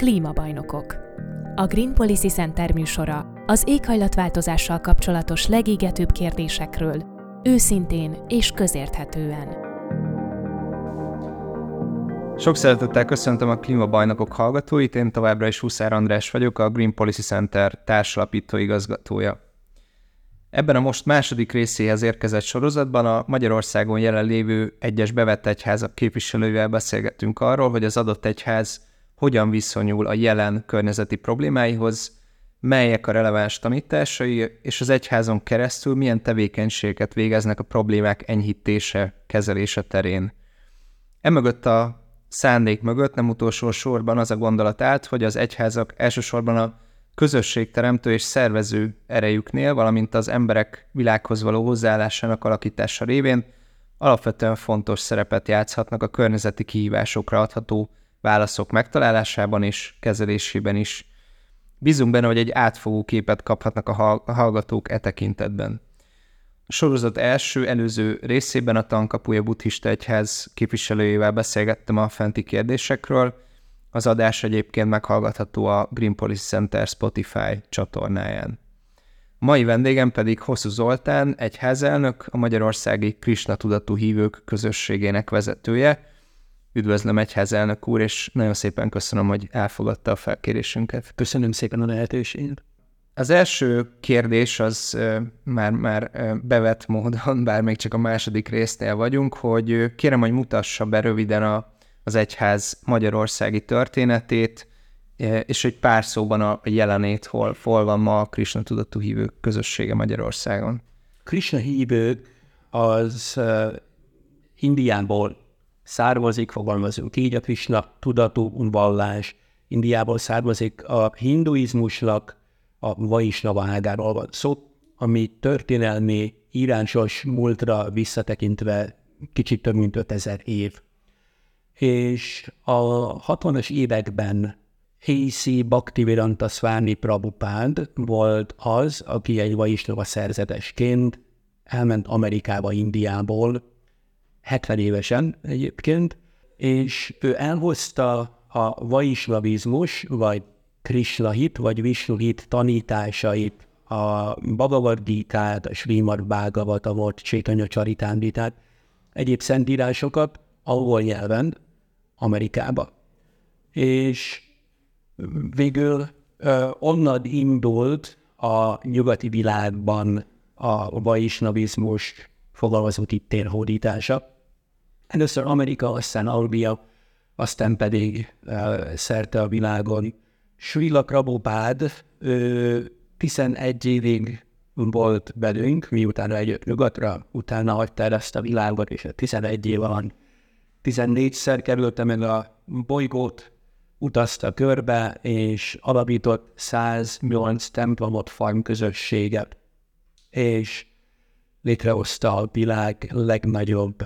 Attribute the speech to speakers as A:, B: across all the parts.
A: Klímabajnokok. A Green Policy Center műsora az éghajlatváltozással kapcsolatos legégetőbb kérdésekről, őszintén és közérthetően.
B: Sok szeretettel köszöntöm a Klímabajnokok hallgatóit, én továbbra is Huszár András vagyok, a Green Policy Center társalapító igazgatója. Ebben a most második részéhez érkezett sorozatban a Magyarországon jelenlévő egyes bevett egyházak képviselőivel beszélgettünk arról, hogy az adott egyház hogyan viszonyul a jelen környezeti problémáihoz, melyek a releváns tanításai, és az egyházon keresztül milyen tevékenységeket végeznek a problémák enyhítése, kezelése terén. Emögött a szándék mögött nem utolsó sorban az a gondolat állt, hogy az egyházak elsősorban a közösségteremtő és szervező erejüknél, valamint az emberek világhoz való hozzáállásának alakítása révén alapvetően fontos szerepet játszhatnak a környezeti kihívásokra adható válaszok megtalálásában és kezelésében is. Bízunk benne, hogy egy átfogó képet kaphatnak a hallgatók e tekintetben. A sorozat első, előző részében a Tankapuja Buddhista Egyház képviselőjével beszélgettem a fenti kérdésekről, az adás egyébként meghallgatható a Green Policy Center Spotify csatornáján. Mai vendégem pedig Hosszú Zoltán, egyházelnök, a Magyarországi Krishna Tudatú Hívők közösségének vezetője, Üdvözlöm egyházelnök úr, és nagyon szépen köszönöm, hogy elfogadta a felkérésünket.
C: Köszönöm szépen a lehetőséget.
B: Az első kérdés az már, már bevett módon, bár még csak a második résznél vagyunk, hogy kérem, hogy mutassa be röviden a, az egyház magyarországi történetét, és egy pár szóban a jelenét, hol, hol van ma a Krishna tudatú hívők közössége Magyarországon.
C: Krishna hívők az uh, Indiából származik, fogalmazunk így, a Krishna tudatú vallás Indiából származik, a hinduizmusnak a Vaisnava ágáról van szó, ami történelmi írásos múltra visszatekintve kicsit több mint 5000 év. És a 60-as években H.C. Bhaktivedanta Swami Prabhupád volt az, aki egy Vaisnava szerzetesként elment Amerikába, Indiából, 70 évesen egyébként, és ő elhozta a vaislavizmus, vagy Krishna hit, vagy Vishnu hit tanításait, a Bhagavad Gita-t, a Srimad Bhagavatamot, Csétanya Csaritánditát, egyéb szentírásokat angol nyelven Amerikába. És végül ö, onnan indult a nyugati világban a vaisnavizmus itt térhódítása. Először Amerika, aztán Albia, aztán pedig uh, szerte a világon. Srila Prabhupád uh, 11 évig volt velünk, miután eljött nyugatra, utána hagyta el ezt a világot, és 11 év van. 14-szer kerülte meg a bolygót, utazta körbe, és alapított 108 templomot, farm közösséget. És létrehozta a világ legnagyobb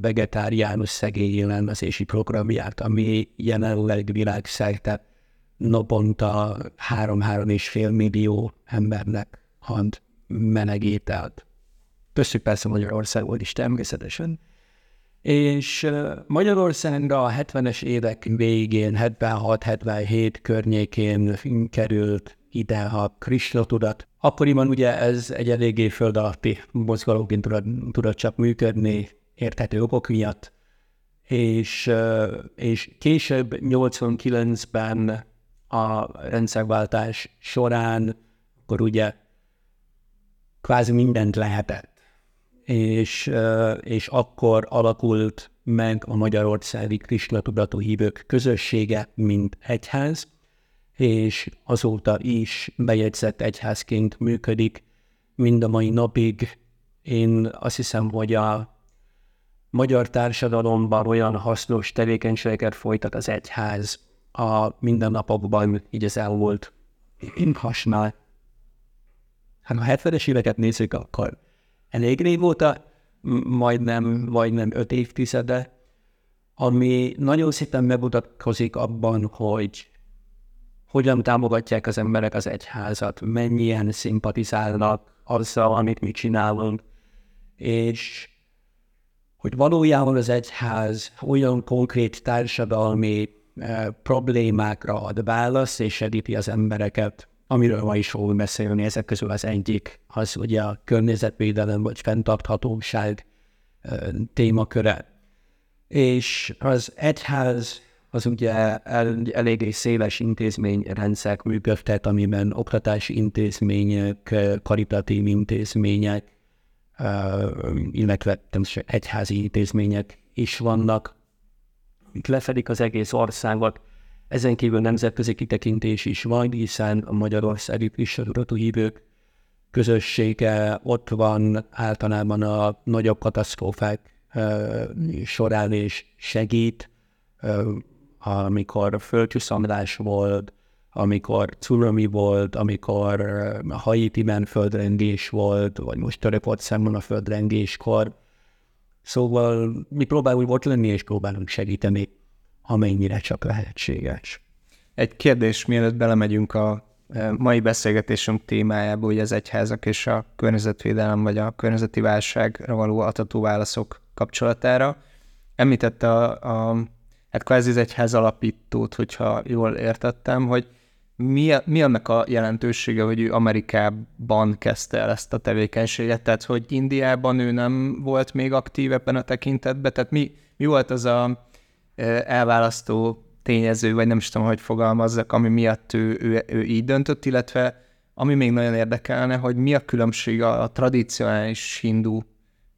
C: vegetáriánus szegény élelmezési programját, ami jelenleg világszerte naponta 3-3 és fél millió embernek ad menegételt. Köszönjük persze Magyarországon is természetesen. És Magyarországra a 70-es évek végén, 76-77 környékén került ide a Krishna tudat. Akkoriban ugye ez egy eléggé föld alatti mozgalomként tudott, tudott csak működni érthető okok miatt, és, és később 89-ben a rendszerváltás során, akkor ugye kvázi mindent lehetett, és, és akkor alakult meg a Magyarországi Krishna tudatú hívők közössége, mint egyház, és azóta is bejegyzett egyházként működik mind a mai napig. Én azt hiszem, hogy a magyar társadalomban olyan hasznos tevékenységeket folytat az egyház a mindennapokban, így az elmúlt hasnál. Hát ha 70-es éveket nézzük, akkor elég régóta, majdnem, majdnem öt évtizede, ami nagyon szépen megmutatkozik abban, hogy hogyan támogatják az emberek az egyházat, mennyien szimpatizálnak azzal, amit mi csinálunk, és hogy valójában az egyház olyan konkrét társadalmi problémákra ad választ, és segíti az embereket, amiről ma is fogunk beszélni. Ezek közül az egyik az ugye a környezetvédelem vagy fenntarthatóság témaköre. És az egyház az ugye el, eléggé széles intézményrendszer működtet, amiben oktatási intézmények, karitatív intézmények, illetve egyházi intézmények is vannak, amik lefedik az egész országot. Ezen kívül nemzetközi kitekintés is van, hiszen a Magyarországi Kristus hívők közössége ott van általában a nagyobb katasztrófák során és segít, amikor földcsúszamlás volt, amikor cunami volt, amikor Haiti-ben földrengés volt, vagy most Törökországban a földrengéskor. Szóval mi próbálunk ott lenni, és próbálunk segíteni, amennyire csak lehetséges.
B: Egy kérdés, mielőtt belemegyünk a mai beszélgetésünk témájába, hogy az egyházak és a környezetvédelem vagy a környezeti válságra való atató válaszok kapcsolatára. Említette a, a hát kvázi az egyház alapítót, hogyha jól értettem, hogy mi, mi annak a jelentősége, hogy ő Amerikában kezdte el ezt a tevékenységet, tehát hogy Indiában ő nem volt még aktív ebben a tekintetben, tehát mi, mi volt az a elválasztó tényező, vagy nem is tudom, hogy fogalmazzak, ami miatt ő, ő, ő így döntött, illetve ami még nagyon érdekelne, hogy mi a különbség a, a tradicionális hindu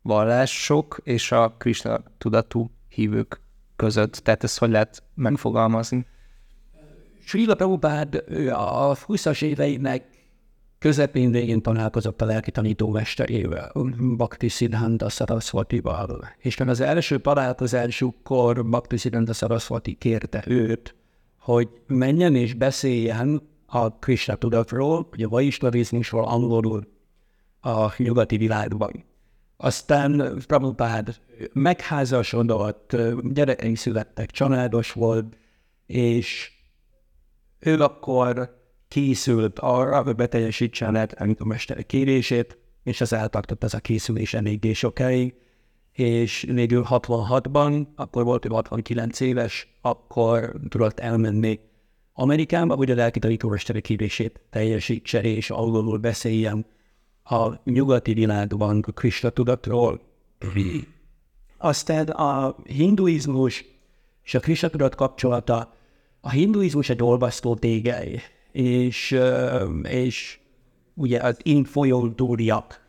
B: vallások és a Krishna tudatú hívők között. Tehát ezt hogy lehet megfogalmazni?
C: Srila Prabhupád a 20-as éveinek közepén végén találkozott a lelki tanítómesterével, Bhakti Siddhanta Saraswati-val. És az első találkozásukkor Bhakti Siddhanta Saraswati kérte őt, hogy menjen és beszéljen a Krishna tudatról, vagy a vaisnavizmusról angolul a nyugati világban. Aztán Prabhupád megházasodott, gyerekei születtek, családos volt, és ő akkor készült arra, hogy beteljesítsen a mester kérését, és az eltartott ez a készülés eléggé sokáig, és végül 66-ban, akkor volt ő 69 éves, akkor tudott elmenni Amerikába, hogy a lelki tanítómesteri kérését teljesítse, és angolul beszéljen a nyugati világban a Krishna tudatról. Aztán a hinduizmus és a Krishna tudat kapcsolata, a hinduizmus egy olvasztó tégely, és, és ugye az infolyódúriak,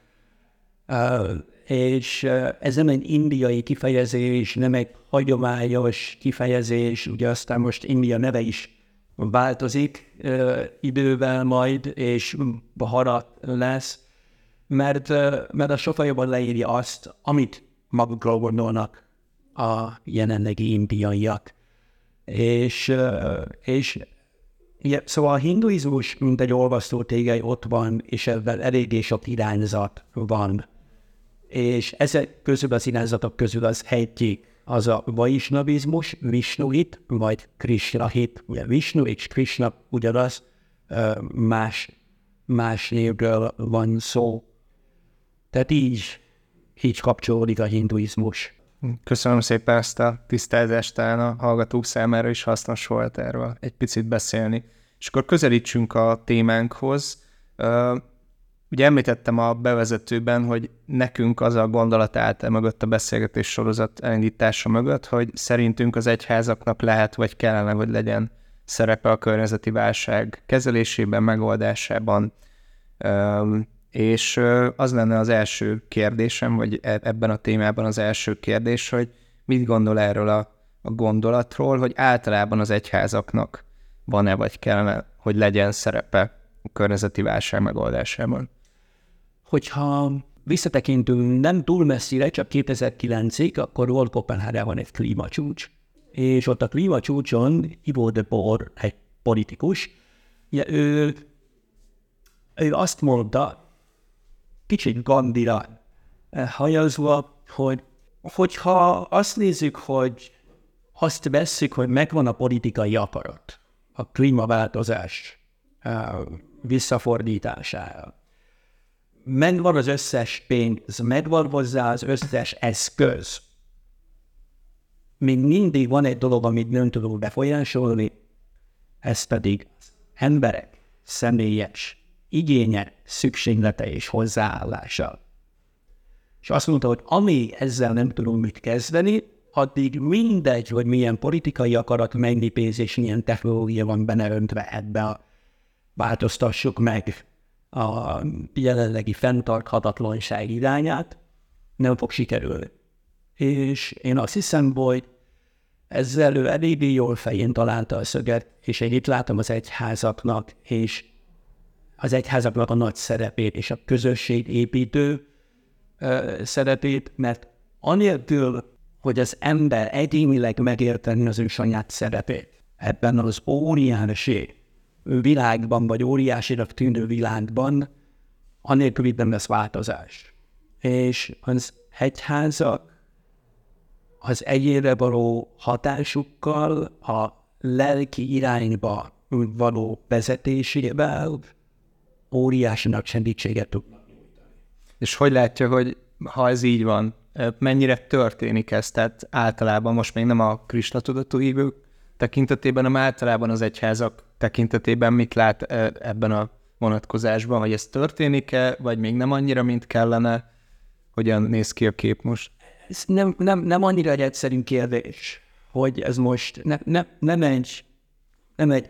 C: és ez nem egy indiai kifejezés, nem egy hagyományos kifejezés, ugye aztán most India neve is változik idővel majd, és baharat lesz, mert, mert a sokkal jobban leírja azt, amit magukról gondolnak a jelenlegi indiaiak. És, és ja, szóval a hinduizmus, mint egy olvasztó tégely ott van, és ebben eléggé sok irányzat van. És ezek közül az irányzatok közül az egyik az a vaisnavizmus, Vishnuhit, vagy Krishna hit. Ugye Vishnu és Krishna ugyanaz, más, más névről van szó. Tehát így, így kapcsolódik a hinduizmus.
B: Köszönöm szépen ezt a tisztázást, talán a hallgatók számára is hasznos volt erről egy picit beszélni. És akkor közelítsünk a témánkhoz. Ugye említettem a bevezetőben, hogy nekünk az a gondolat állt mögött a beszélgetés sorozat elindítása mögött, hogy szerintünk az egyházaknak lehet, vagy kellene, hogy legyen szerepe a környezeti válság kezelésében, megoldásában, és az lenne az első kérdésem, vagy e, ebben a témában az első kérdés, hogy mit gondol erről a, a gondolatról, hogy általában az egyházaknak van-e, vagy kellene, hogy legyen szerepe a környezeti válság megoldásában?
C: Hogyha visszatekintünk nem túl messzire, csak 2009-ig, akkor volt Kopenhágában egy klímacsúcs, és ott a klímacsúcson Ivo de Boer, egy politikus, ugye ő, ő azt mondta, kicsit Gandira hajazva, hogy hogyha azt nézzük, hogy azt vesszük, hogy megvan a politikai akarat, a klímaváltozás visszafordítására, megvan az összes pénz, megvan hozzá az összes eszköz, még mindig van egy dolog, amit nem tudunk befolyásolni, ez pedig emberek személyes igénye, szükséglete és hozzáállása. És azt mondta, hogy amíg ezzel nem tudunk mit kezdeni, addig mindegy, hogy milyen politikai akarat, mennyi pénz és milyen technológia van benne öntve ebbe a változtassuk meg a jelenlegi fenntarthatatlanság irányát, nem fog sikerülni. És én azt hiszem, hogy ezzel ő eléggé jól fején találta a szöget, és én itt látom az egyházaknak, és az egyházaknak a nagy szerepét, és a közösség építő uh, szerepét, mert anélkül, hogy az ember egyénileg megérteni az ő saját szerepét ebben az óriási világban, vagy óriásinak tűnő világban, anélkül itt nem lesz változás. És az egyházak az egyére való hatásukkal, a lelki irányba való vezetésével óriásinak segítséget tudnak nyújtani.
B: És hogy látja, hogy ha ez így van, mennyire történik ez? Tehát általában most még nem a tudatú hívők tekintetében, hanem általában az egyházak tekintetében mit lát ebben a vonatkozásban, hogy ez történik-e, vagy még nem annyira, mint kellene? Hogyan néz ki a kép most?
C: Ez nem, nem, nem annyira egy egyszerű kérdés, hogy ez most ne, ne, nem egy, nem egy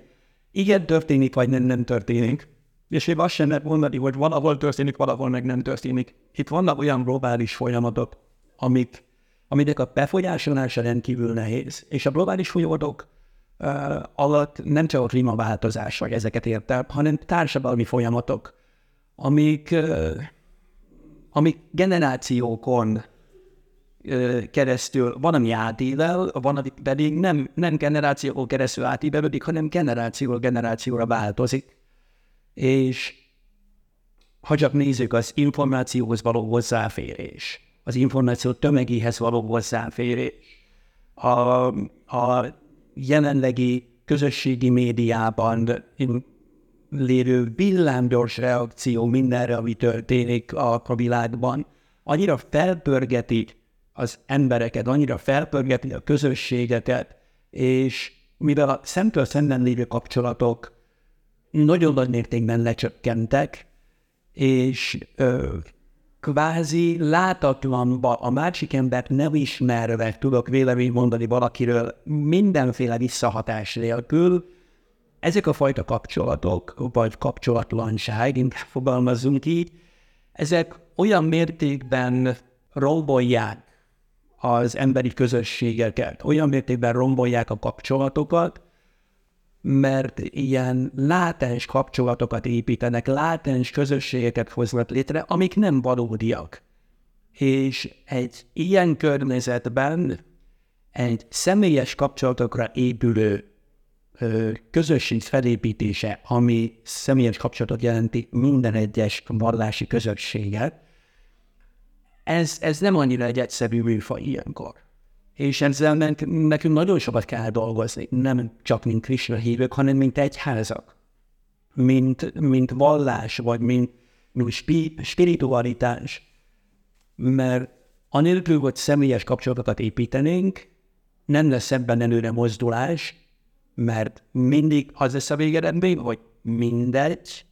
C: igen történik, vagy nem, nem történik. És én azt sem lehet mondani, hogy valahol történik, valahol meg nem történik. Itt vannak olyan globális folyamatok, amik, aminek a befolyásolása rendkívül nehéz. És a globális folyamatok uh, alatt nem csak a klímaváltozás, vagy ezeket értem, hanem társadalmi folyamatok, amik, uh, amik generációkon uh, keresztül van, ami átível, van, ami pedig nem, nem generációkon keresztül átívelődik, hanem generációról generációra változik és ha csak nézzük az információhoz való hozzáférés, az információ tömegéhez való hozzáférés, a, a jelenlegi közösségi médiában lévő villámgyors reakció mindenre, ami történik a, a világban, annyira felpörgetik az embereket, annyira felpörgetik a közösségeket, és mivel a szemtől szemben lévő kapcsolatok nagyon nagy mértékben lecsökkentek, és ö, kvázi látatlanba a másik embert nem ismerve tudok vélemény mondani valakiről mindenféle visszahatás nélkül, ezek a fajta kapcsolatok, vagy kapcsolatlanság, inkább fogalmazunk így, ezek olyan mértékben rombolják az emberi közösségeket, olyan mértékben rombolják a kapcsolatokat, mert ilyen látens kapcsolatokat építenek, látens közösségeket hoznak létre, amik nem valódiak. És egy ilyen környezetben egy személyes kapcsolatokra épülő közösség felépítése, ami személyes kapcsolatot jelenti minden egyes vallási közösséget, ez, ez nem annyira egy egyszerű műfaj ilyenkor és ezzel nekünk nagyon sokat kell dolgozni, nem csak mint Krishna hívők, hanem mint egyházak, mint, mint vallás, vagy mint, mint spi, spiritualitás. Mert anélkül, hogy személyes kapcsolatokat építenénk, nem lesz ebben előre mozdulás, mert mindig az lesz a végeredmény, hogy mindegy,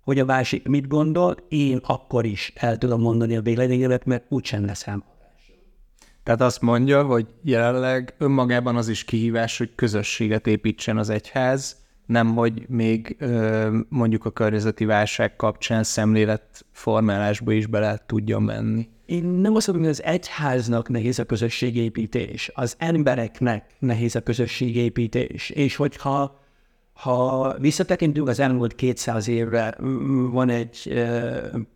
C: hogy a másik mit gondol, én akkor is el tudom mondani a véleményemet, mert úgysem leszem
B: tehát azt mondja, hogy jelenleg önmagában az is kihívás, hogy közösséget építsen az egyház, nem hogy még mondjuk a környezeti válság kapcsán szemléletformálásba is bele tudjon menni.
C: Én nem azt mondom, hogy az egyháznak nehéz a közösségépítés, az embereknek nehéz a közösségépítés, és hogyha ha visszatekintünk az elmúlt 200 évre, van egy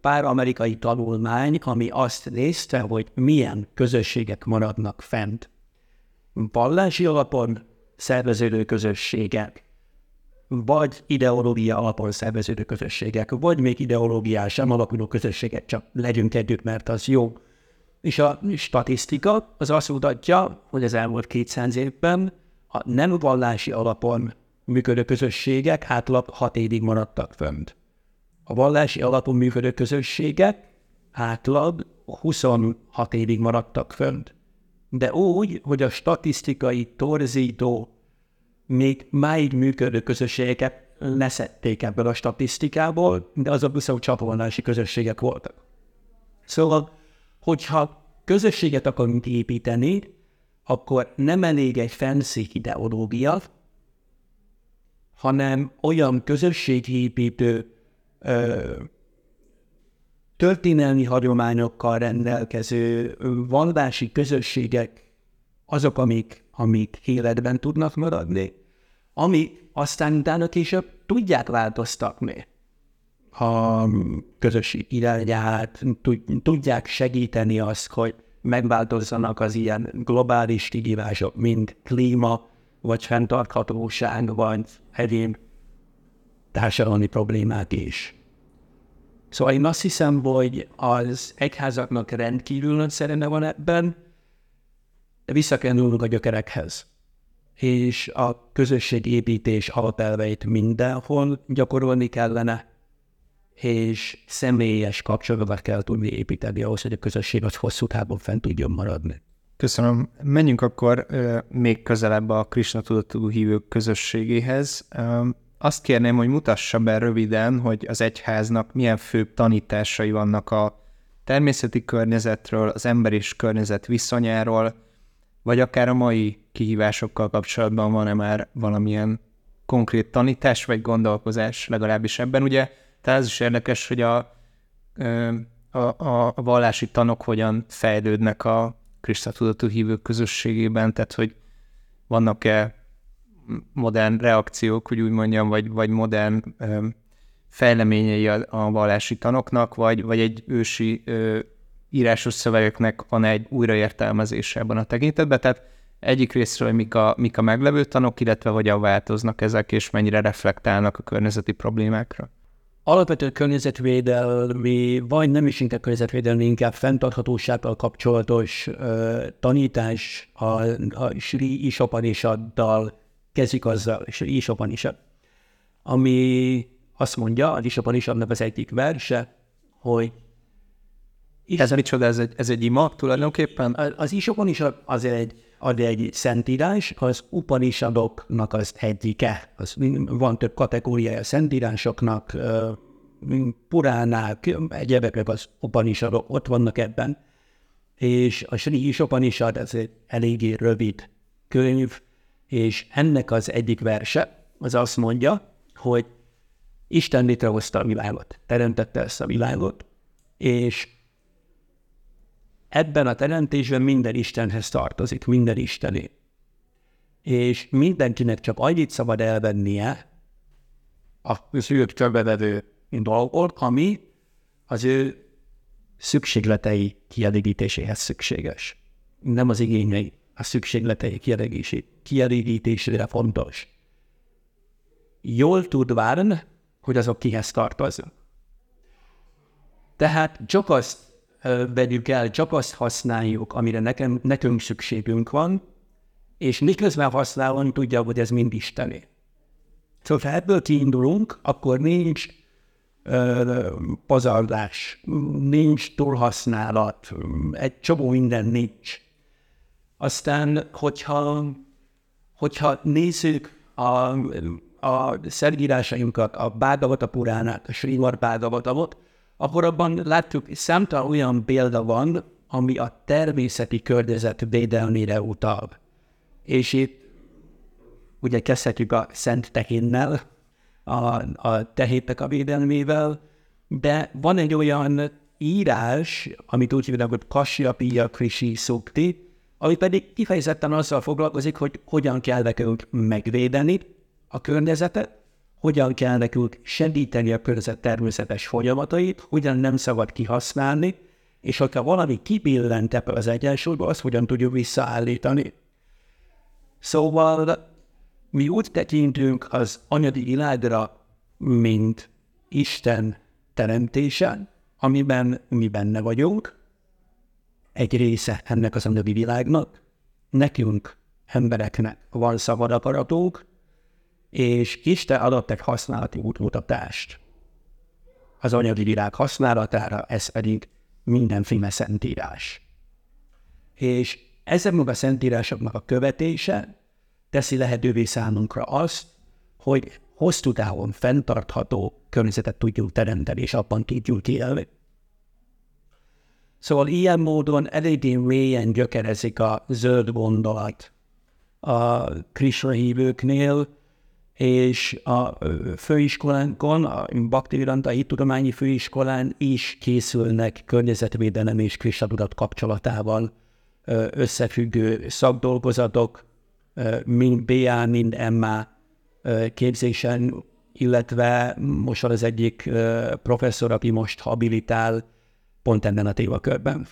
C: pár amerikai tanulmány, ami azt nézte, hogy milyen közösségek maradnak fent. Vallási alapon szerveződő közösségek, vagy ideológia alapon szerveződő közösségek, vagy még ideológiás sem alapuló közösségek, csak legyünk együtt, mert az jó. És a statisztika az azt mutatja, hogy az elmúlt 200 évben a nem vallási alapon működő közösségek átlag hat évig maradtak fönt. A vallási alapon működő közösségek átlag 26 évig maradtak fönt. de úgy, hogy a statisztikai torzító, még máig működő közösségeket leszették ebből a statisztikából, de azok viszont csatolnási közösségek voltak. Szóval, hogyha közösséget akarunk építeni, akkor nem elég egy fancy ideológia, hanem olyan közösségépítő, ö, történelmi hagyományokkal rendelkező vallási közösségek azok, amik, amik életben tudnak maradni, ami aztán utána később tudják változtatni. A közösség irányát, tudják segíteni azt, hogy megváltozzanak az ilyen globális kihívások, mint klíma, vagy fenntarthatóság, vagy egyéb társadalmi problémák is. Szóval én azt hiszem, hogy az egyházaknak rendkívül nagy szerene van ebben, de vissza kell a gyökerekhez. És a közösségépítés alapelveit mindenhol gyakorolni kellene, és személyes kapcsolatokat kell tudni építeni ahhoz, hogy a közösség az hosszú távon fent tudjon maradni.
B: Köszönöm. Menjünk akkor még közelebb a Krishna tudatú hívők közösségéhez. Ö, azt kérném, hogy mutassa be röviden, hogy az egyháznak milyen főbb tanításai vannak a természeti környezetről, az ember és környezet viszonyáról, vagy akár a mai kihívásokkal kapcsolatban van-e már valamilyen konkrét tanítás vagy gondolkozás legalábbis ebben. Ugye tehát ez is érdekes, hogy a, a, a vallási tanok hogyan fejlődnek a Krista tudatú hívők közösségében, tehát hogy vannak-e modern reakciók, hogy úgy mondjam, vagy, vagy modern ö, fejleményei a, a vallási tanoknak, vagy, vagy egy ősi ö, írásos szövegeknek van egy újraértelmezése ebben a tekintetben. Tehát egyik részről mik a, mik a meglevő tanok, illetve hogyan változnak ezek, és mennyire reflektálnak a környezeti problémákra
C: alapvető környezetvédelmi, vagy nem is inkább környezetvédelmi, inkább fenntarthatósággal kapcsolatos uh, tanítás a, a Sri Isopanisaddal kezdik azzal, Sri Isopanisad, ami azt mondja, a Isopanishadnak az egyik verse, hogy
B: ez micsoda, ez egy, ez egy ima tulajdonképpen?
C: Az, az Isopanishad az egy ad egy szentírás, az Upanishadoknak az egyike. Az, van több kategóriája a szentírásoknak, puránák, egyebek az Upanishadok ott vannak ebben. És a Sri is Upanishad, ez egy eléggé rövid könyv, és ennek az egyik verse, az azt mondja, hogy Isten létrehozta a világot, teremtette ezt a világot, és ebben a teremtésben minden Istenhez tartozik, minden Istené. És mindenkinek csak annyit szabad elvennie az ő körbevevő dolgot, ami az ő szükségletei kielégítéséhez szükséges. Nem az igényei, a szükségletei kielégítésére fontos. Jól tudván, hogy azok kihez tartoznak. Tehát csak azt vegyük el, csak azt használjuk, amire nekem, nekünk szükségünk van, és miközben használom, tudja, hogy ez mind Isteni. Szóval ha ebből kiindulunk, akkor nincs ö, pazarlás, nincs túlhasználat, egy csomó minden nincs. Aztán, hogyha, hogyha nézzük a, a szergírásainkat, a Bhagavata Puránát, a Srimad Bhagavatamot, akkor abban láttuk, számtalan olyan példa van, ami a természeti környezet védelmére utal. És itt ugye kezdhetjük a szent tehénnel, a, a tehétek a védelmével, de van egy olyan írás, amit úgy hívnak, hogy Kasyapiya Krishi Sukti, ami pedig kifejezetten azzal foglalkozik, hogy hogyan kell nekünk megvédeni a környezetet, hogyan kell nekünk segíteni a környezet természetes folyamatait, hogyan nem szabad kihasználni, és hogyha valami kibillent ebből az egyensúlyba, azt hogyan tudjuk visszaállítani. Szóval mi úgy tekintünk az anyagi világra, mint Isten teremtése, amiben mi benne vagyunk, egy része ennek az anyagi világnak, nekünk, embereknek van szabad akaratunk, és Isten adott egy használati útmutatást az anyagi világ használatára, ez pedig mindenféle szentírás. És ezeknek a szentírásoknak a követése teszi lehetővé számunkra azt, hogy hosszú távon fenntartható környezetet tudjunk teremteni, és abban tudjunk élni. Szóval ilyen módon eléggé mélyen gyökerezik a zöld gondolat a Krishna hívőknél, és a főiskolánkon, a Bhaktivedanta Tudományi Főiskolán is készülnek környezetvédelem és Krishna tudat kapcsolatával összefüggő szakdolgozatok, mind BA, mind MA képzésen, illetve most az egyik professzor, aki most habilitál pont ebben a témakörben,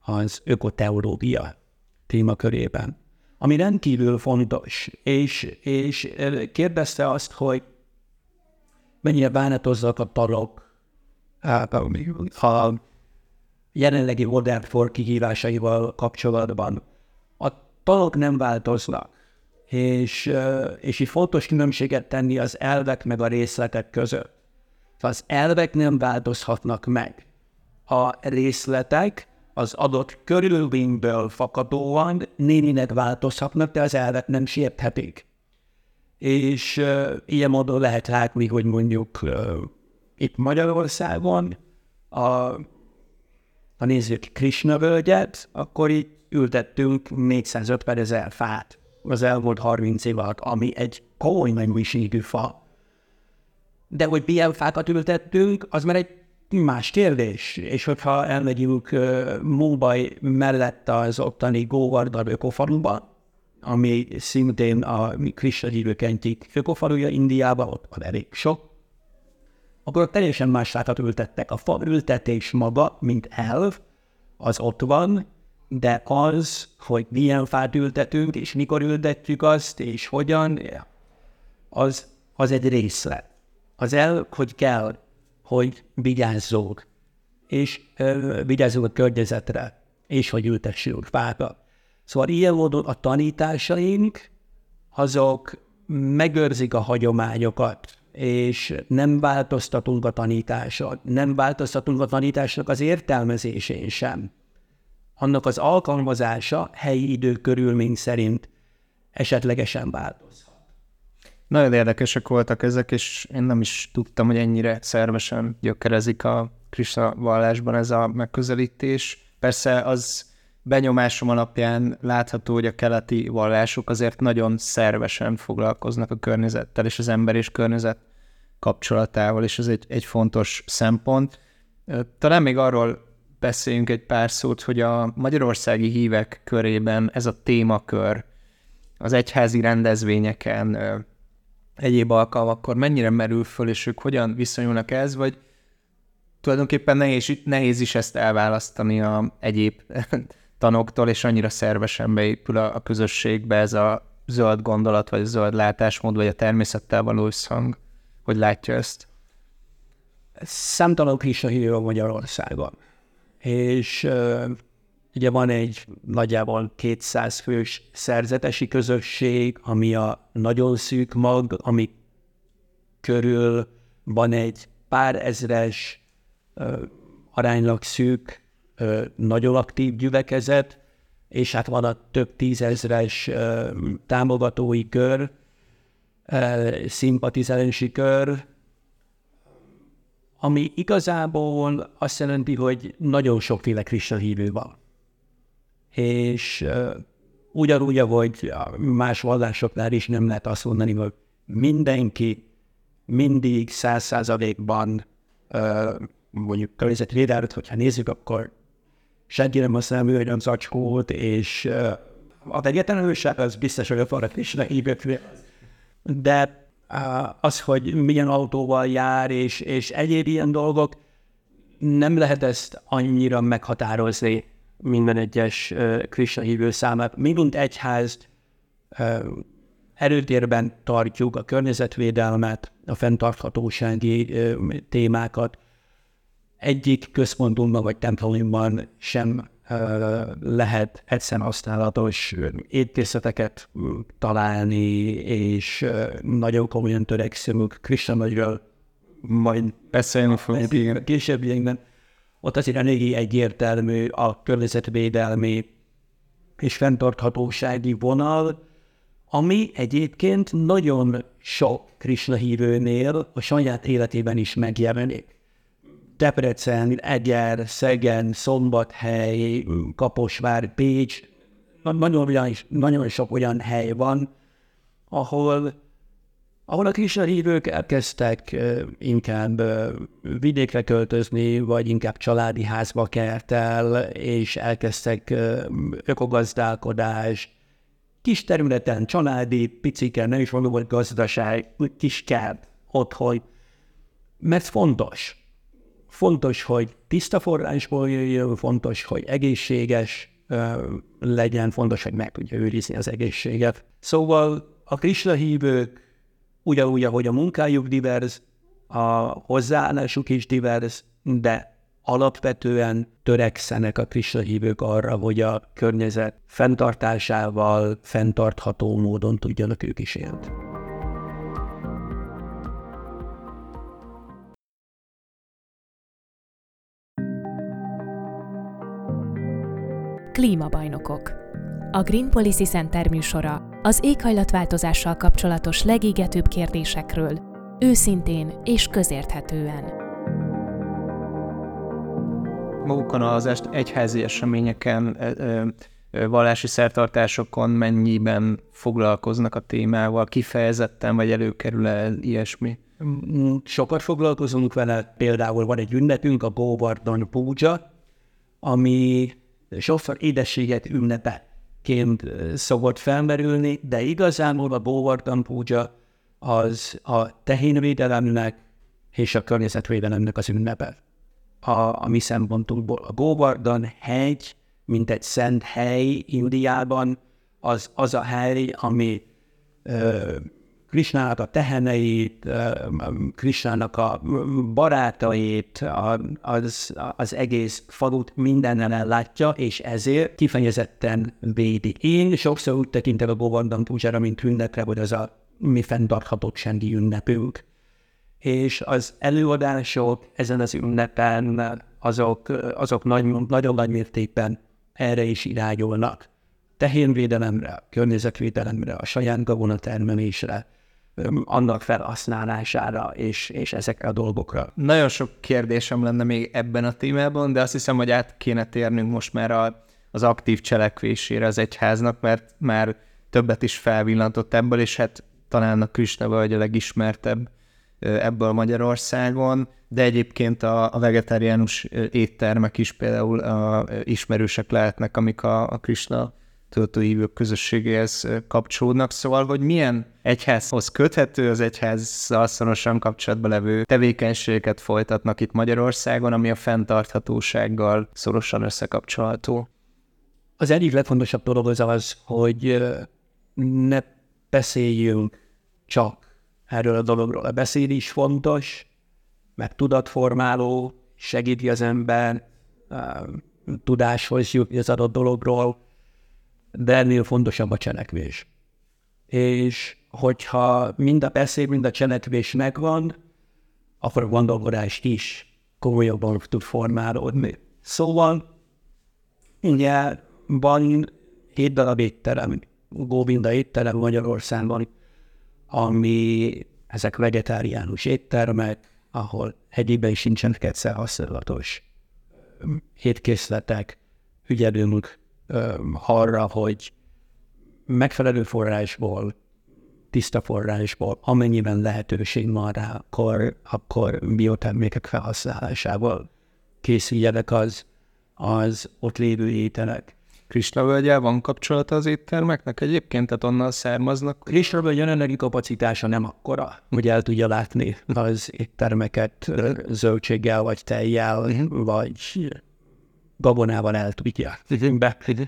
C: az ökoteológia témakörében, ami rendkívül fontos, és, és kérdezte azt, hogy mennyire bánatozzak a tarok a jelenlegi modern for kihívásaival kapcsolatban. A talok nem változnak, és, és így fontos különbséget tenni az elvek meg a részletek között. Az elvek nem változhatnak meg. A részletek az adott körülményből fakadóan némileg változhatnak, de az elvek nem sérthetik. És uh, ilyen módon lehet látni, hogy mondjuk uh, itt Magyarországon a ha nézzük Krishna völgyet, akkor itt ültettünk 450 ezer fát az elmúlt 30 év alatt, ami egy komoly mennyiségű fa. De hogy milyen fákat ültettünk, az már egy más kérdés. És hogyha elmegyünk Mumbai mellett az ottani Govardhan ökofaluba, ami szintén a Krishna hívők egyik ökofaluja Indiában, ott van elég sok, akkor teljesen más fákat ültettek. A fa ültetés maga, mint elv, az ott van, de az, hogy milyen fát ültetünk, és mikor ültetjük azt, és hogyan, az, az egy részlet. Az el, hogy kell, hogy vigyázzunk, és ö, vigyázzunk a környezetre, és hogy ültessünk fákat. Szóval ilyen módon a tanításaink, azok megőrzik a hagyományokat, és nem változtatunk a tanításon, nem változtatunk a tanításnak az értelmezésén sem. Annak az alkalmazása helyi idő körülmény szerint esetlegesen változhat.
B: Nagyon érdekesek voltak ezek, és én nem is tudtam, hogy ennyire szervesen gyökerezik a Krishna vallásban ez a megközelítés. Persze az benyomásom alapján látható, hogy a keleti vallások azért nagyon szervesen foglalkoznak a környezettel és az ember és környezet kapcsolatával, és ez egy, egy fontos szempont. Talán még arról beszéljünk egy pár szót, hogy a magyarországi hívek körében ez a témakör az egyházi rendezvényeken, egyéb alkalmakkor mennyire merül föl, és ők hogyan viszonyulnak ez, vagy tulajdonképpen nehéz, nehéz is ezt elválasztani a egyéb tanoktól, és annyira szervesen beépül a, a közösségbe ez a zöld gondolat, vagy a zöld látásmód, vagy a természettel való összhang. Hogy látja ezt?
C: Számtalan Krishna hívő Magyarországon. És ugye van egy nagyjából 200 fős szerzetesi közösség, ami a nagyon szűk mag, ami körül van egy pár ezres, uh, aránylag szűk nagyon aktív gyülekezet, és hát van a több tízezres támogatói kör, szimpatizálási kör, ami igazából azt jelenti, hogy nagyon sokféle Krishna hívő van. És ugyanúgy, ahogy más vallásoknál is nem lehet azt mondani, hogy mindenki mindig száz százalékban mondjuk környezetvédelmet, hogyha nézzük, akkor senki nem használ műanyag zacskót, és a vegyetelőség az biztos, hogy a faratésnek hívjuk. De az, hogy milyen autóval jár, és, és egyéb ilyen dolgok, nem lehet ezt annyira meghatározni minden egyes Krishna hívő számát. Mi, mint egyház, erőtérben tartjuk a környezetvédelmet, a fenntarthatósági témákat, egyik központunkban vagy templomban sem lehet egyszerűen használatos étészeteket találni, és nagyon komolyan törekszünk Krishna nagyról, majd
B: beszélni fogunk
C: későbbiekben. Ott azért eléggé egyértelmű a környezetvédelmi és fenntarthatósági vonal, ami egyébként nagyon sok Krishna hívőnél a saját életében is megjelenik. Debrecen, Eger, Szegen, Szombathely, Kaposvár, Pécs, nagyon, nagyon sok olyan hely van, ahol, ahol a Krishna hívők elkezdtek inkább vidékre költözni, vagy inkább családi házba kert el, és elkezdtek ökogazdálkodást, kis területen, családi, picike, nem is mondom, hogy gazdaság, kis kert otthon, mert fontos. Fontos, hogy tiszta forrásból jöjjön, fontos, hogy egészséges legyen, fontos, hogy meg tudja őrizni az egészséget. Szóval a Krishna hívők ugyanúgy, ahogy a munkájuk divers, a hozzáállásuk is divers, de alapvetően törekszenek a Krishna hívők arra, hogy a környezet fenntartásával, fenntartható módon tudjanak ők is élni.
A: Klímabajnokok A Green Policy Center műsora az éghajlatváltozással kapcsolatos legégetőbb kérdésekről, őszintén és közérthetően.
B: Magukon az est egyházi eseményeken, vallási szertartásokon mennyiben foglalkoznak a témával, kifejezetten, vagy előkerül -e ilyesmi?
C: Mm, sokat foglalkozunk vele, például van egy ünnepünk, a Govardhan Puja, ami sokszor édességet ünnepeként szokott felmerülni, de igazából a Govardhan Puja az a tehénvédelemnek és a környezetvédelemnek az ünnepe a, a mi szempontunkból. A Govardhan hegy, mint egy szent hely Indiában, az, az a hely, ami ö, Krisnának a teheneit, Krisnának a barátait, az, az egész falut mindennel ellátja, és ezért kifejezetten védi. Én sokszor úgy tekintek a Govardhan Pujára, mint ünnepre, hogy az a mi fenntarthatósági ünnepünk és az előadások ezen az ünnepen azok, azok nagy, nagyon nagy mértékben erre is irányulnak. Tehénvédelemre, környezetvédelemre, a saját gabonatermelésre, annak felhasználására és, és ezekre a dolgokra.
B: Nagyon sok kérdésem lenne még ebben a témában, de azt hiszem, hogy át kéne térnünk most már a, az aktív cselekvésére az egyháznak, mert már többet is felvillantott ebből, és hát talán a Krishna vagy a legismertebb ebből Magyarországon, de egyébként a, a vegetáriánus éttermek is például a, ismerősek lehetnek, amik a, a Krishna töltőhívők közösségéhez kapcsolódnak, szóval, hogy milyen egyházhoz köthető, az egyházzal szorosan kapcsolatban levő tevékenységeket folytatnak itt Magyarországon, ami a fenntarthatósággal szorosan összekapcsolható.
C: Az egyik legfontosabb dolog az az, hogy ne beszéljünk csak erről a dologról. A beszéd is fontos, mert tudatformáló, segíti az ember tudáshoz jutni az adott dologról, de ennél fontosabb a cselekvés. És hogyha mind a beszéd, mind a cselekvés megvan, akkor a gondolkodás is komolyabban tud formálódni. Szóval ugye van két darab étterem, Góvinda étterem Magyarországon, ami ezek vegetáriánus éttermek, ahol egyébben is nincsenek egyszer használatos étkészletek, ügyelünk arra, hogy megfelelő forrásból, tiszta forrásból, amennyiben lehetőség van rá, akkor, akkor biotermékek felhasználásával készüljenek az, az ott lévő ételek.
B: Krisna völgyel van kapcsolata az éttermeknek egyébként, tehát onnan származnak?
C: Krisna völgy jelenlegi kapacitása nem akkora, hogy el tudja látni az éttermeket zöldséggel, vagy tejjel, vagy gabonával el tudja.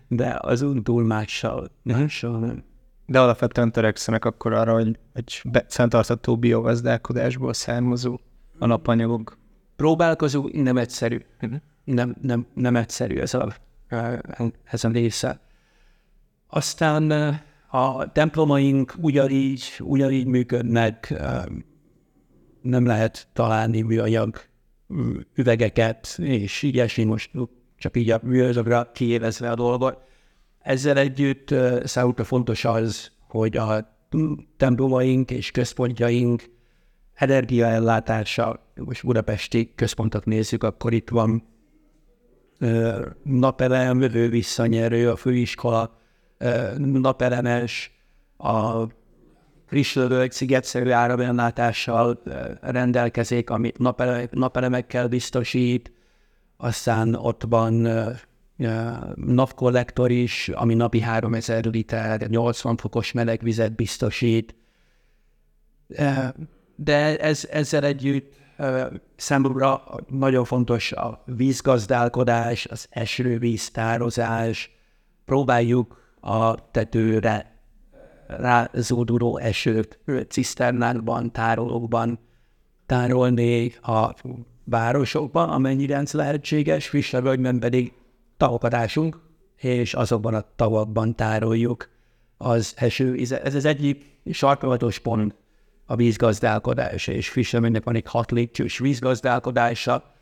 C: De az túl mással nem nem.
B: De alapvetően törekszenek akkor arra, hogy egy fenntartható biogazdálkodásból származó alapanyagok.
C: Próbálkozó, nem egyszerű. Nem, nem, nem egyszerű ez a ezen része. Aztán a templomaink ugyanígy, ugyanígy működnek, nem lehet találni műanyag üvegeket, és ilyesmi most csak így a műanyagra kiévezve a dolgot. Ezzel együtt számunkra fontos az, hogy a templomaink és központjaink energiaellátása, most budapesti központot nézzük, akkor itt van napelem, visszanyerő, a főiskola napelemes, a Krisslövölgy szigetszerű áramellátással rendelkezik, amit napele, napelemekkel biztosít, aztán ott van napkollektor is, ami napi 3000 liter, 80 fokos melegvizet biztosít. De ez, ezzel együtt számomra nagyon fontos a vízgazdálkodás, az esővíztározás. Próbáljuk a tetőre rázóduló esőt ciszternákban, tárolókban tárolni a városokban, amennyire ez lehetséges, Frissevölgyben pedig tavapadásunk, és azokban a tavakban tároljuk az esővizet. Ez az egyik sarkalatos pont a vízgazdálkodása, és Fishermannek van egy hat lépcsős vízgazdálkodása,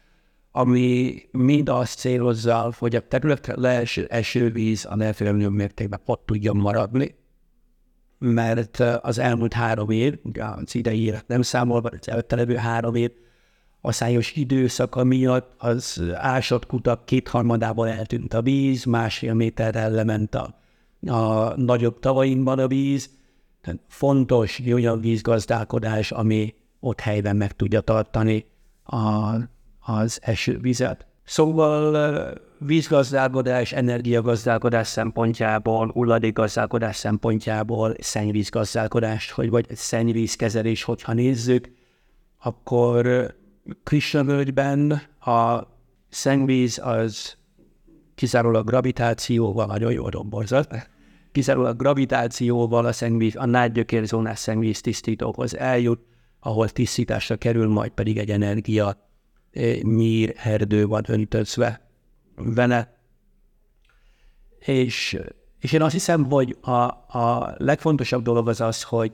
C: ami mind azt célozza, hogy a területre leeső esővíz a lehetőleg mértékben ott tudjon maradni, mert az elmúlt három év, az idei élet nem számolva, az előtte levő három év, a szájos időszaka miatt az ásott kutak kétharmadában eltűnt a víz, másfél méterrel lement a, a nagyobb tavainkban a víz, fontos olyan vízgazdálkodás, ami ott helyben meg tudja tartani a, az esővizet. Szóval vízgazdálkodás, energiagazdálkodás szempontjából, hulladékgazdálkodás szempontjából, szennyvízgazdálkodás, hogy vagy szennyvízkezelés, hogyha nézzük, akkor Krisnavölgyben a szennyvíz az kizárólag gravitációval nagyon jól domborzat, kizárólag gravitációval a szennyvíz, a nádgyökérzónás szennyvíz tisztítóhoz eljut, ahol tisztításra kerül, majd pedig egy energia eh, nyír erdő van öntözve vele. És, és én azt hiszem, hogy a, a legfontosabb dolog az az, hogy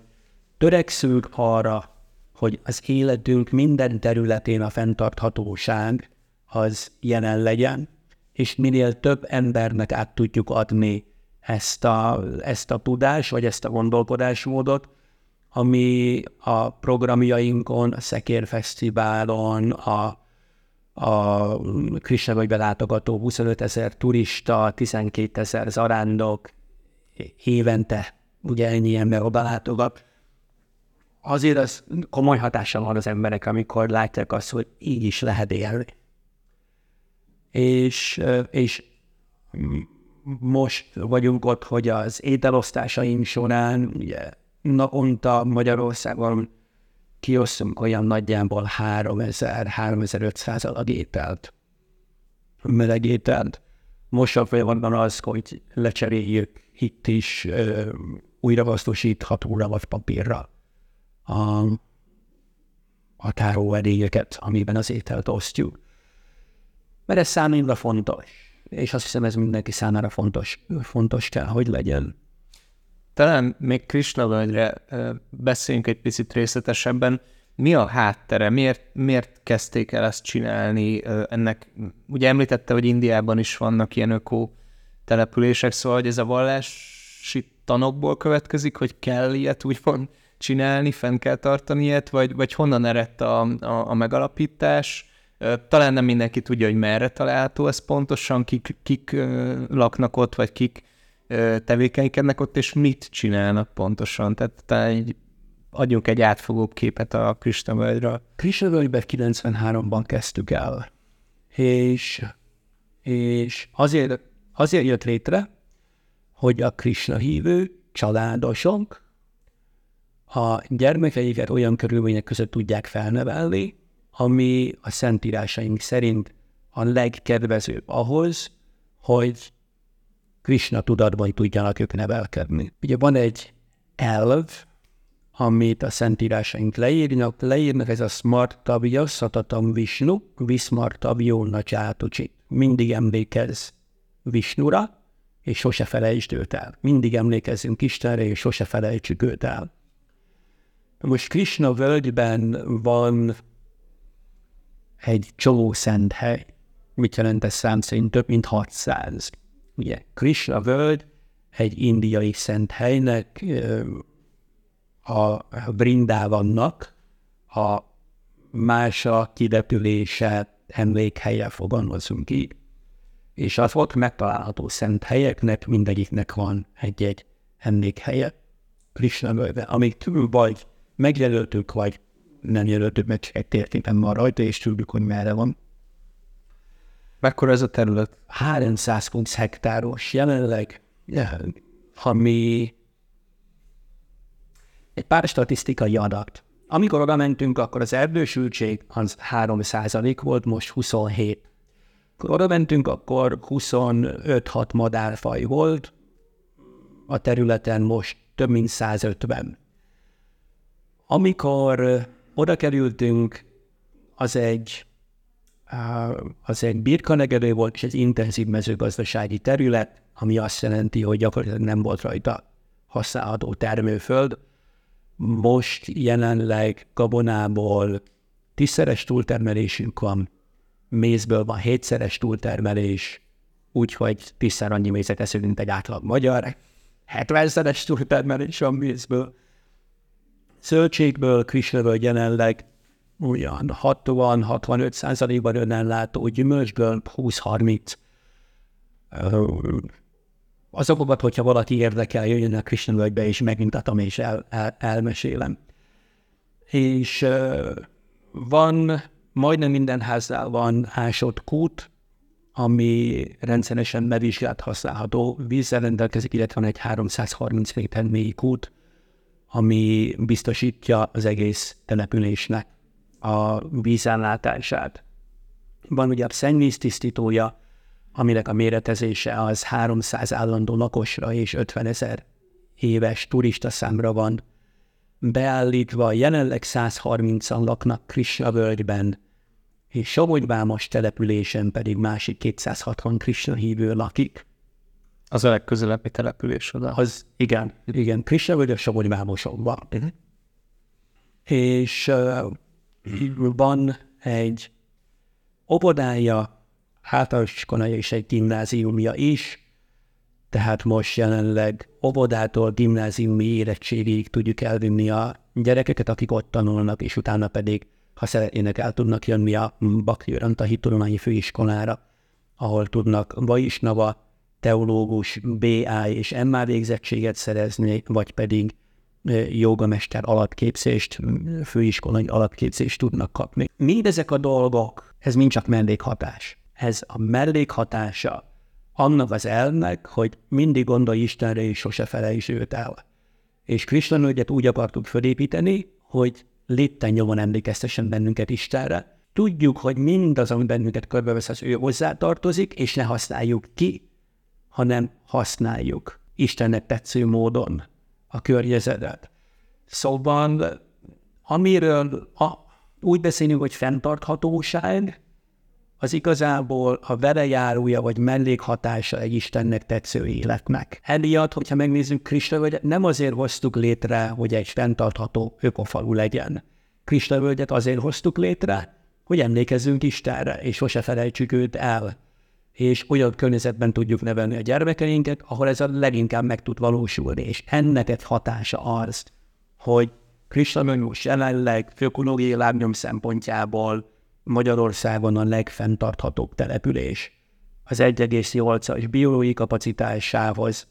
C: törekszünk arra, hogy az életünk minden területén a fenntarthatóság az jelen legyen, és minél több embernek át tudjuk adni ezt a, ezt a tudást, vagy ezt a gondolkodásmódot, ami a programjainkon, a Szekér Fesztiválon, a, a vagy belátogató 25 ezer turista, 12 ezer zarándok évente, ugye ennyi ember oda látogat. Azért az komoly hatással van az emberek, amikor látják azt, hogy így is lehet élni. És, és most vagyunk ott, hogy az ételosztásaink során ugye naponta Magyarországon kiosztunk olyan nagyjából 3000-3500 adag ételt, meleg ételt. Most a folyamatban az, hogy lecseréljük itt is ö, újra hasznosíthatóra vagy papírra a, a táróedélyeket, amiben az ételt osztjuk. Mert ez számomra fontos és azt hiszem ez mindenki számára fontos, fontos kell, hogy legyen.
B: Talán még Krishnavölgyre beszéljünk egy picit részletesebben. Mi a háttere? Miért, miért kezdték el ezt csinálni? Ennek, ugye említette, hogy Indiában is vannak ilyen ökó települések, szóval hogy ez a vallási tanokból következik, hogy kell ilyet úgymond csinálni, fenn kell tartani ilyet, vagy, vagy honnan eredt a, a, a megalapítás? Talán nem mindenki tudja, hogy merre található ez pontosan, kik, kik laknak ott, vagy kik tevékenykednek ott, és mit csinálnak pontosan. Tehát talán egy, adjunk egy átfogóbb képet a Krisnavölgyről.
C: Krisnavölgyben 93-ban kezdtük el, és, és azért, azért jött létre, hogy a Krishna hívő családosok a gyermekeiket olyan körülmények között tudják felnevelni, ami a szentírásaink szerint a legkedvezőbb ahhoz, hogy Krishna tudatban tudjanak ők nevelkedni. Ugye van egy elv, amit a szentírásaink leírnak, leírnak ez a Smartavya Satatam Vishnu, Vismartavyo Nachatucsi. Mindig emlékezz Visnura, és sose felejtsd őt el. Mindig emlékezzünk Istenre, és sose felejtsük őt el. Most Krishna völgyben van egy csomó szent hely. Mit jelent ez szám szerint? Több mint 600. Ugye, Krishna völgy egy indiai szent helynek, a Brindávannak a mása kidepülése emlékhelye fogalmazunk így. És az ott megtalálható szent helyeknek mindegyiknek van egy-egy emlékhelye. Krishna völgybe, amit vagy megjelöltük, vagy nem jelöltük, mert egy térképen van rajta, és tudjuk, hogy merre van.
B: Mekkora ez a terület?
C: 320 hektáros jelenleg, ami egy pár statisztikai adat. Amikor oda mentünk, akkor az erdősültség az 3 volt, most 27. Akkor oda mentünk, akkor 25-6 madárfaj volt, a területen most több mint 150. Amikor oda kerültünk, az egy, az egy birkanegedő volt, és egy intenzív mezőgazdasági terület, ami azt jelenti, hogy gyakorlatilag nem volt rajta használható termőföld. Most jelenleg gabonából tízszeres túltermelésünk van, mézből van hétszeres túltermelés, úgyhogy tízszer annyi mézet eszünk, mint egy átlag magyar, 70-szeres túltermelés van mézből. Zöldségből, krisneből jelenleg olyan 60-65 százalékban önellátó, gyümölcsből 20-30 azokat, hogyha valaki érdekel, jöjjön a Krishnavölgybe, és megmutatom, és el, el, elmesélem. És van, majdnem minden háznál van ásott kút, ami rendszeresen bevizsgált használható. Vízzel rendelkezik, illetve van egy 330 méter mély kút, ami biztosítja az egész településnek a vízellátását. Van ugye a szennyvíz tisztítója, aminek a méretezése az 300 állandó lakosra és 50 ezer éves turista számra van beállítva. Jelenleg 130-an laknak Krishna völgyben, és Somogyvámos településen pedig másik 260 Krishna hívő lakik.
B: Az a legközelebbi település oda.
C: Az, igen, igen, Krishna völgy a Somogyvámoson van. Uh-huh. És uh, van egy óvodája, általános iskolája és egy gimnáziumja is, tehát most jelenleg óvodától gimnáziumi érettségig tudjuk elvinni a gyerekeket, akik ott tanulnak, és utána pedig, ha szeretnének, el tudnak jönni a Bakri Ranta Hittudományi Főiskolára, ahol tudnak Vaisnava, teológus, BA és MA végzettséget szerezni, vagy pedig jogamester alapképzést, főiskolai alapképzést tudnak kapni. Mindezek a dolgok, ez mind csak mellékhatás ez a mellékhatása annak az elnek, hogy mindig gondolj Istenre, és sose felejtsd őt el. És Krishnanőgyet úgy akartuk felépíteni, hogy lépten nyomon emlékeztessen bennünket Istenre. Tudjuk, hogy mindaz, ami bennünket körbevesz, az ő hozzátartozik, és ne használjuk ki, hanem használjuk Istennek tetsző módon a környezetet. Szóval, amiről a, úgy beszélünk, hogy fenntarthatóság, az igazából a velejárója vagy mellékhatása egy Istennek tetsző életnek. Emiatt, hogyha megnézzük Krisnavölgyet, nem azért hoztuk létre, hogy egy fenntartható ökofalu legyen. Krisnavölgyet azért hoztuk létre, hogy emlékezzünk Istenre, és sose felejtsük őt el. És olyan környezetben tudjuk nevelni a gyermekeinket, ahol ez a leginkább meg tud valósulni, és ennek egy hatása az, hogy Krishna jelenleg ökológiai lábnyom szempontjából Magyarországon a legfenntarthatóbb település. Az 1,8-as biológiai kapacitásához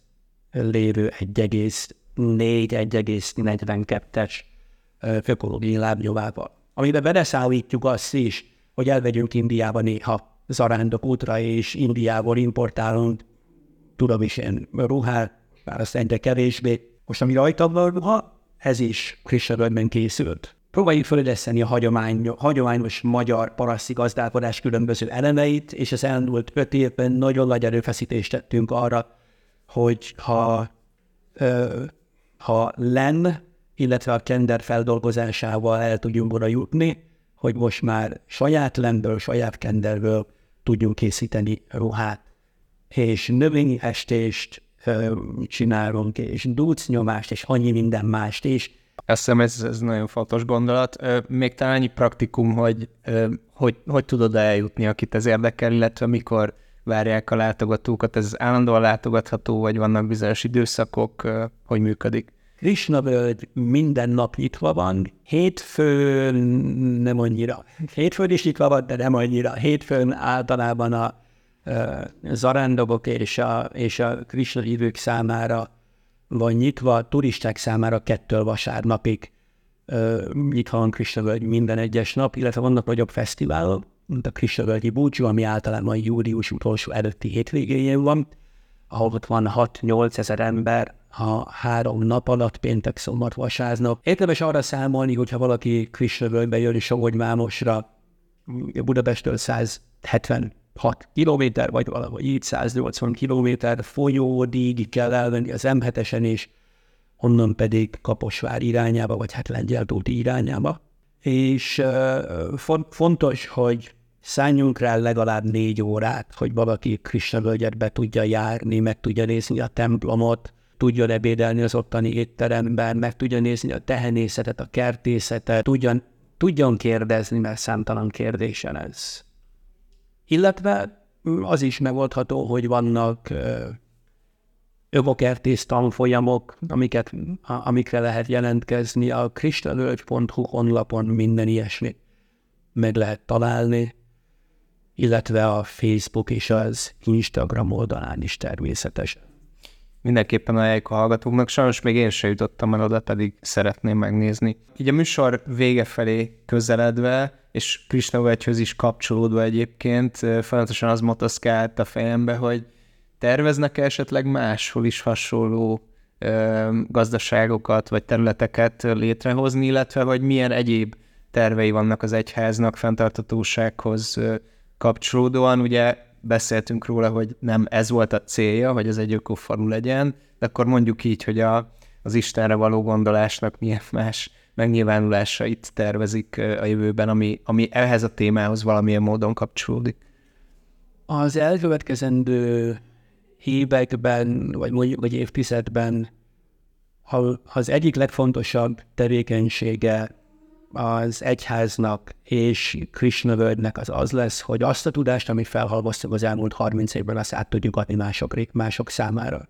C: lévő 1,4-1,42-es ökológiai lábnyomával. Amiben beleszállítjuk azt is, hogy elvegyünk Indiába néha zarándok útra, és Indiából importálunk, tudom is én, ruhát, már azt egyre kevésbé. Most ami rajta van, ez is Krishnabölben készült próbáljuk fölideszteni a hagyomány, hagyományos magyar paraszti gazdálkodás különböző elemeit, és az elmúlt öt évben nagyon nagy erőfeszítést tettünk arra, hogy ha, ö, ha len, illetve a kender feldolgozásával el tudjunk oda jutni, hogy most már saját lemből, saját kenderből tudjunk készíteni ruhát. És növényi estést csinálunk, és dúcnyomást, és annyi minden mást is,
B: azt hiszem ez, ez nagyon fontos gondolat. Még talán annyi praktikum, hogy hogy, hogy tudod eljutni, akit ez érdekel, illetve mikor, várják a látogatókat? Ez állandóan látogatható, vagy vannak bizonyos időszakok? Hogy működik?
C: Krishna völgy minden nap nyitva van, hétfőn nem annyira. Hétfőn is nyitva van, de nem annyira. Hétfőn általában a zarándokok és a, és a Krishna hívők számára van nyitva, a turisták számára kettől vasárnapig nyitva van Krishna völgy minden egyes nap, illetve vannak nagyobb fesztiválok, mint a Krishna völgyi búcsú, ami általában július utolsó előtti hétvégéjén van, ahol ott van 6-8 ezer ember a három nap alatt, péntek, szombat, vasárnap. Érdemes arra számolni, hogyha valaki Krisnavölgybe jön Somogy Mámosra, Budapestől 176 kilométer, vagy valahogy így 180 kilométer folyódig kell elvenni az M7-esen, és onnan pedig Kaposvár irányába, vagy hát Lengyeltóti irányába. És uh, fontos, hogy szálljunk rá legalább négy órát, hogy valaki Krisnavölgyet be tudja járni, meg tudja nézni a templomot, tudjon ebédelni az ottani étteremben, meg tudja nézni a tehenészetet, a kertészetet, tudjon, tudjon kérdezni, mert számtalan kérdésen ez. Illetve az is megoldható, hogy vannak övokertész tanfolyamok, amiket, amikre lehet jelentkezni. A kristalölgy.hu honlapon minden ilyesmi meg lehet találni, illetve a Facebook és az Instagram oldalán is természetesen
B: mindenképpen ajánljuk a hallgatóknak. Sajnos még én sem jutottam el oda, pedig szeretném megnézni. Így a műsor vége felé közeledve, és Krisnavegyhöz is kapcsolódva egyébként, folyamatosan az motoszkált a fejembe, hogy terveznek -e esetleg máshol is hasonló ö, gazdaságokat vagy területeket létrehozni, illetve hogy milyen egyéb tervei vannak az egyháznak fenntartatósághoz kapcsolódóan. Ugye beszéltünk róla, hogy nem ez volt a célja, hogy ez egy ökofalu legyen, de akkor mondjuk így, hogy a, az Istenre való gondolásnak milyen más megnyilvánulásait tervezik a jövőben, ami, ami ehhez a témához valamilyen módon kapcsolódik.
C: Az elkövetkezendő években, vagy mondjuk vagy évtizedben az egyik legfontosabb tevékenysége az egyháznak és Krishna völgynek az az lesz, hogy azt a tudást, amit felhalmoztunk az elmúlt 30 évben, azt át tudjuk adni mások, mások számára.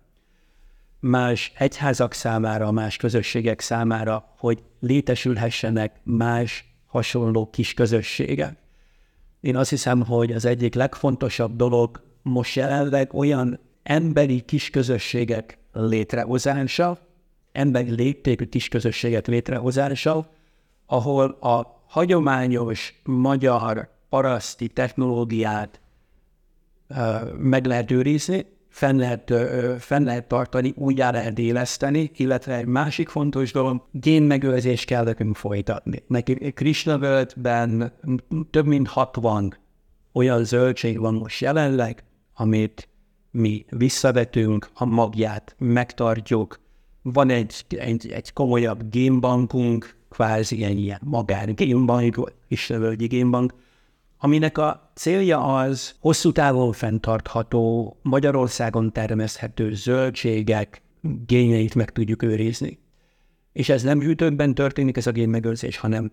C: Más egyházak számára, más közösségek számára, hogy létesülhessenek más hasonló kis közösségek. Én azt hiszem, hogy az egyik legfontosabb dolog most jelenleg olyan emberi kis közösségek létrehozása, emberi léptékű kis közösségek létrehozása, ahol a hagyományos magyar paraszti technológiát meg lehet őrizni, fenn lehet, fenn lehet tartani, újjá lehet éleszteni, illetve egy másik fontos dolog, génmegőrzést kell nekünk folytatni. Neki Krishna több mint 60 olyan zöldség van most jelenleg, amit mi visszavetünk, a magját megtartjuk, van egy, egy, egy komolyabb génbankunk, kvázi ilyen, ilyen magán gémbank, Istenvölgyi gémbank, aminek a célja az hosszú távon fenntartható, Magyarországon termeszthető zöldségek génjeit meg tudjuk őrizni. És ez nem hűtőkben történik ez a génmegőrzés, hanem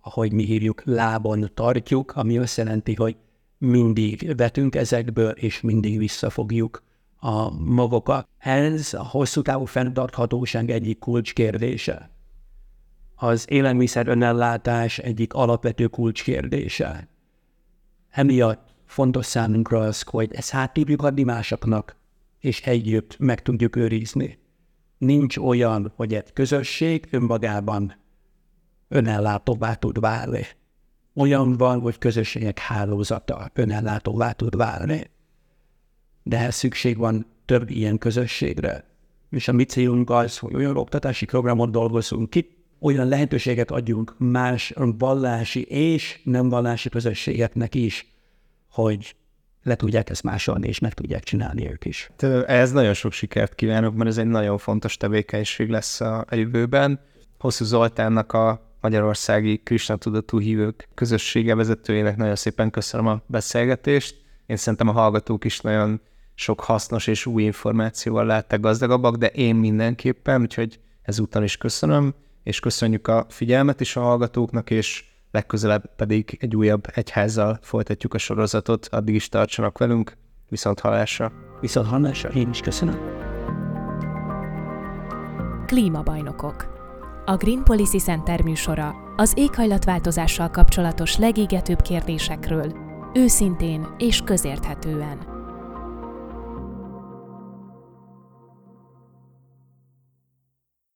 C: ahogy mi hívjuk, lábon tartjuk, ami azt jelenti, hogy mindig vetünk ezekből, és mindig visszafogjuk a magokat. Ez a hosszú távú fenntarthatóság egyik kulcskérdése az élelmiszer önellátás egyik alapvető kulcskérdése. Emiatt fontos számunkra az, hogy ezt hát tudjuk adni másoknak, és együtt meg tudjuk őrizni. Nincs olyan, hogy egy közösség önmagában önellátóvá tud válni. Olyan van, hogy közösségek hálózata önellátóvá tud válni. De ehhez szükség van több ilyen közösségre. És a mi célunk az, hogy olyan oktatási programot dolgozunk ki, olyan lehetőséget adjunk más vallási és nem vallási közösségeknek is, hogy le tudják ezt másolni, és meg tudják csinálni ők is.
B: Ez nagyon sok sikert kívánok, mert ez egy nagyon fontos tevékenység lesz a, jövőben. Hosszú Zoltánnak a Magyarországi Krishna Tudatú Hívők közössége vezetőjének nagyon szépen köszönöm a beszélgetést. Én szerintem a hallgatók is nagyon sok hasznos és új információval lettek gazdagabbak, de én mindenképpen, úgyhogy ezúttal is köszönöm és köszönjük a figyelmet is a hallgatóknak, és legközelebb pedig egy újabb egyházzal folytatjuk a sorozatot. Addig is tartsanak velünk, Viszont hallásra.
C: Viszont hallásra, én is köszönöm.
A: Klímabajnokok. A Green Policy Center műsora az éghajlatváltozással kapcsolatos legégetőbb kérdésekről, őszintén és közérthetően.